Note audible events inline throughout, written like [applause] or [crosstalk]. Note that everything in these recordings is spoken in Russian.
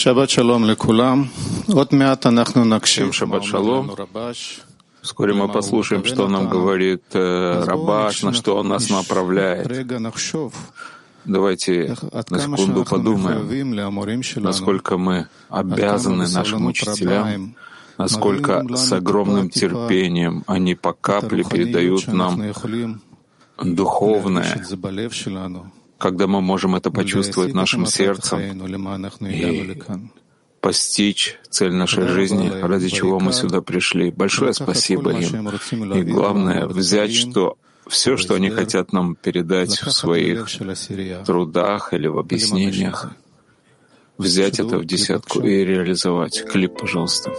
Шаббат шалом лекулам. От мят анахну накшим. шаббат шалом. Вскоре мы послушаем, что нам говорит э, Рабаш, на что он нас направляет. Давайте на секунду подумаем, насколько мы обязаны нашим учителям, насколько с огромным терпением они по капле передают нам духовное, когда мы можем это почувствовать нашим сердцем и постичь цель нашей жизни, ради чего мы сюда пришли. Большое спасибо им. И главное — взять что все, что они хотят нам передать в своих трудах или в объяснениях, взять это в десятку и реализовать. Клип, пожалуйста.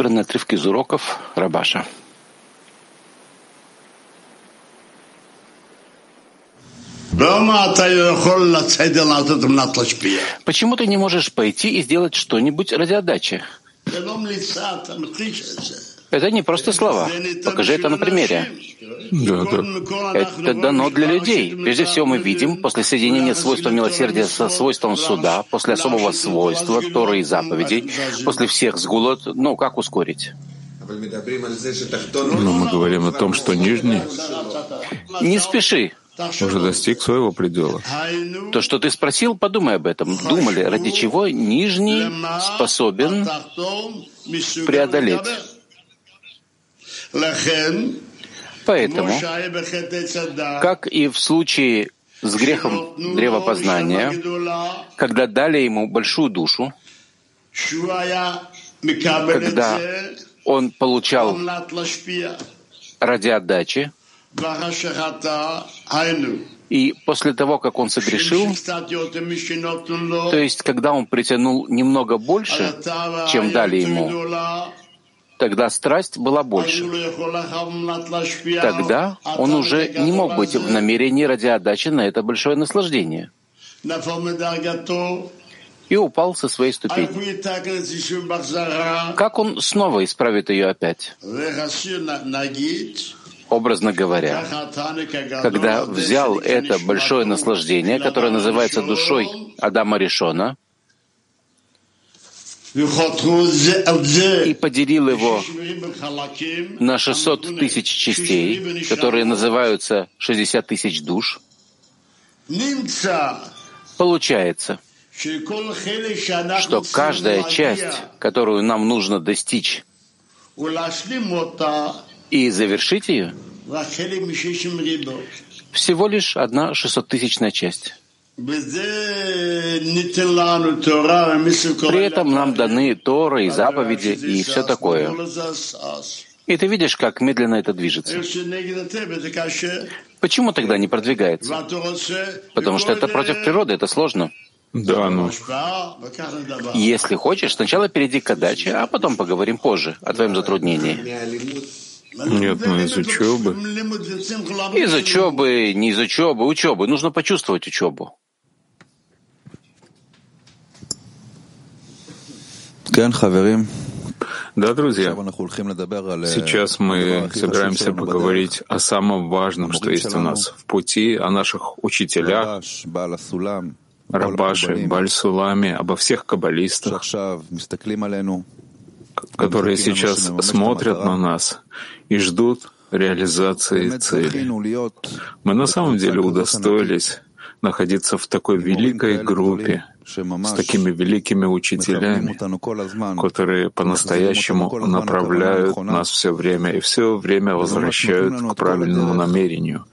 Избранные отрывки из уроков Рабаша. Почему ты не можешь пойти и сделать что-нибудь ради отдачи? Это не просто слова. Покажи это на примере. Да, да. Это дано для людей. Прежде всего мы видим, после соединения свойства милосердия со свойством суда, после особого свойства Торы и заповедей, после всех сгулот, ну, как ускорить? Но мы говорим о том, что нижний Не спеши. уже достиг своего предела. То, что ты спросил, подумай об этом. Думали, ради чего нижний способен преодолеть. Поэтому, как и в случае с грехом древопознания, когда дали ему большую душу, когда он получал ради отдачи, и после того, как он согрешил, то есть когда он притянул немного больше, чем дали ему, Тогда страсть была больше. Тогда он уже не мог быть в намерении ради отдачи на это большое наслаждение. И упал со своей ступени. Как он снова исправит ее опять? Образно говоря, когда взял это большое наслаждение, которое называется душой Адама Ришона, и поделил его на 600 тысяч частей, которые называются 60 тысяч душ, получается, что каждая часть, которую нам нужно достичь и завершить ее, всего лишь одна шестисоттысячная часть. При этом нам даны Торы и заповеди и все такое. И ты видишь, как медленно это движется. Почему тогда не продвигается? Потому что это против природы, это сложно. Да, ну. Если хочешь, сначала перейди к отдаче, а потом поговорим позже о твоем затруднении. Нет, ну из учебы. Из учебы, не из учебы, учебы. Нужно почувствовать учебу. Да, друзья, сейчас мы собираемся поговорить о самом важном, что есть у нас в пути, о наших учителях, Рабаше, Бальсуламе, обо всех каббалистах, которые сейчас смотрят на нас и ждут реализации цели. Мы на самом деле удостоились находиться в такой великой группе, с такими великими учителями, которые по-настоящему направляют нас все время и все время возвращают к правильному намерению.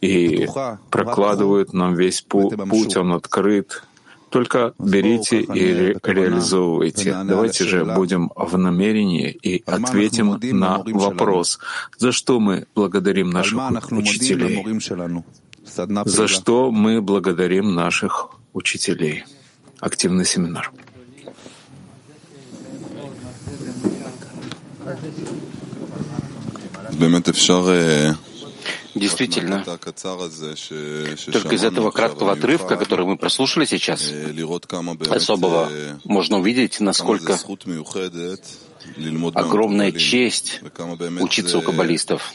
И прокладывают нам весь путь, он открыт. Только берите и ре реализовывайте. Давайте же будем в намерении и ответим на вопрос, за что мы благодарим наших учителей, за что мы благодарим наших учителей. Активный семинар. Действительно, только из этого краткого отрывка, который мы прослушали сейчас, особого можно увидеть, насколько огромная честь учиться у каббалистов.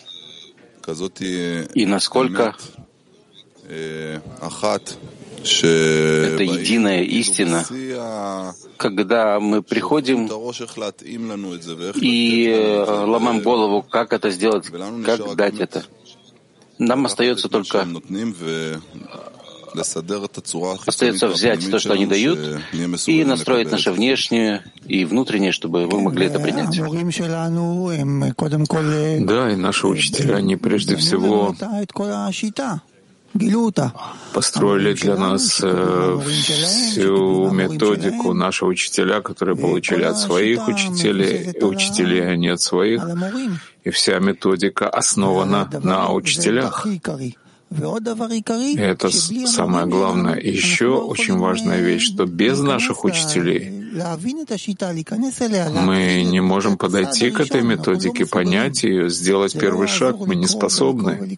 и насколько это единая истина, когда мы приходим и э, ломаем голову, как это сделать, как дать это. Нам остается только Остается взять то, что они дают, и настроить наше внешнее и внутреннее, чтобы вы могли это принять. Да, и наши учителя, они прежде всего построили для нас э, всю методику наши учителя, которые получили от своих учителей, и учителей они от своих, и вся методика основана на учителях. И это самое главное. Еще очень важная вещь, что без наших учителей мы не можем подойти к этой методике, понять ее, сделать первый шаг. Мы не способны.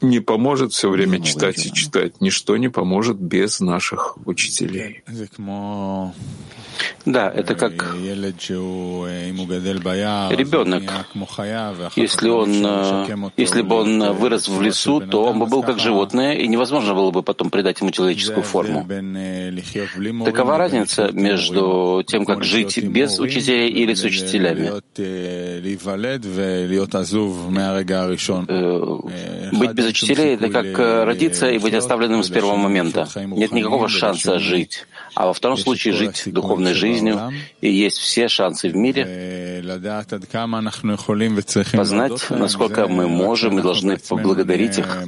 Не поможет все время читать и читать. Ничто не поможет без наших учителей. Да, это как ребенок. Если, он, э, если бы он вырос в лесу, то он бы был как животное, и невозможно было бы потом придать ему человеческую форму. Такова разница между тем, как жить без учителей или с учителями. Э, быть без учителей — это как родиться и быть оставленным с первого момента. Нет никакого шанса жить. А во втором случае жить духовной жизнью, и есть все шансы в мире. Познать, насколько мы можем и должны поблагодарить их,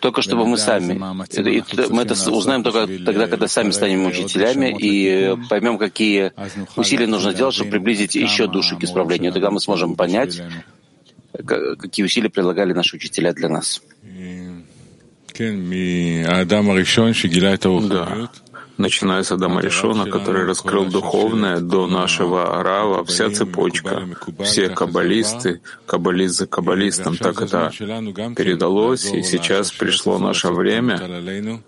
только чтобы мы сами. Мы это узнаем только тогда, когда сами станем учителями и поймем, какие усилия нужно делать, чтобы приблизить еще души к исправлению. Тогда мы сможем понять, какие усилия предлагали наши учителя для нас. Да начиная с Адама Решона, который раскрыл духовное до нашего Рава, вся цепочка, все каббалисты, каббалист за каббалистом, так это передалось, и сейчас пришло наше время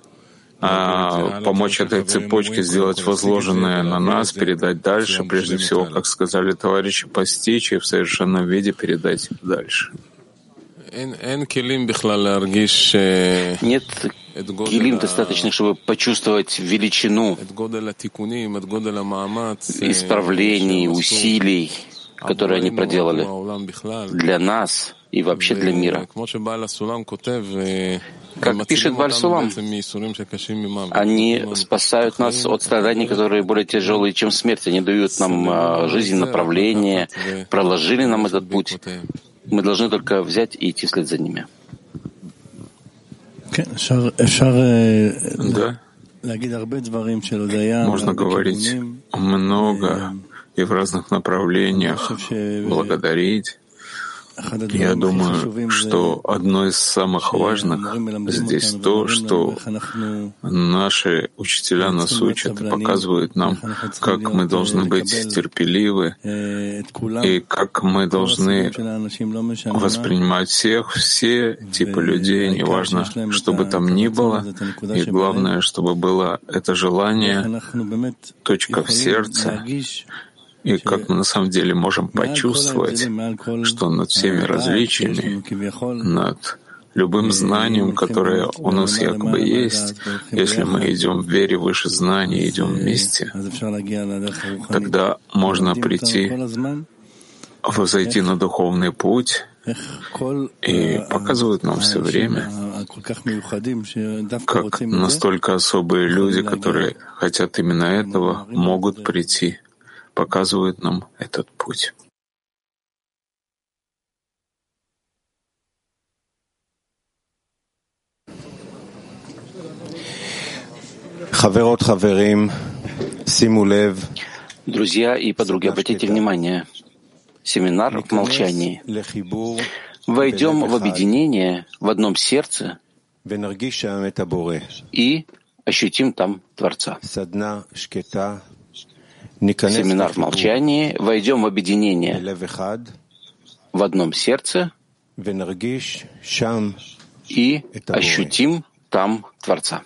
а, помочь этой цепочке сделать возложенное на нас, передать дальше, прежде всего, как сказали товарищи, постичь и в совершенном виде передать дальше. Нет гилим достаточно, чтобы почувствовать величину исправлений, усилий, которые они проделали для нас и вообще для мира. Как пишет Бальсулам, они спасают нас от страданий, которые более тяжелые, чем смерть. Они дают нам а, жизнь, направление, проложили нам этот путь. Мы должны только взять и идти вслед за ними. Да. [laughs] Можно говорить много и в разных направлениях, благодарить. Я думаю, что одно из самых важных здесь то, что наши учителя нас учат и показывают нам, как мы должны быть терпеливы и как мы должны воспринимать всех, все типы людей, неважно, что бы там ни было, и главное, чтобы было это желание, точка в сердце, и как мы на самом деле можем почувствовать, что над всеми различиями, над любым знанием, которое у нас якобы есть, если мы идем в вере выше знаний, идем вместе, тогда можно прийти, возойти на духовный путь, и показывают нам все время, как настолько особые люди, которые хотят именно этого, могут прийти показывают нам этот путь. Друзья и подруги, обратите внимание, семинар в молчании. Войдем в объединение в одном сердце и ощутим там Творца семинар в молчании, войдем в объединение. В одном сердце. И ощутим там Творца.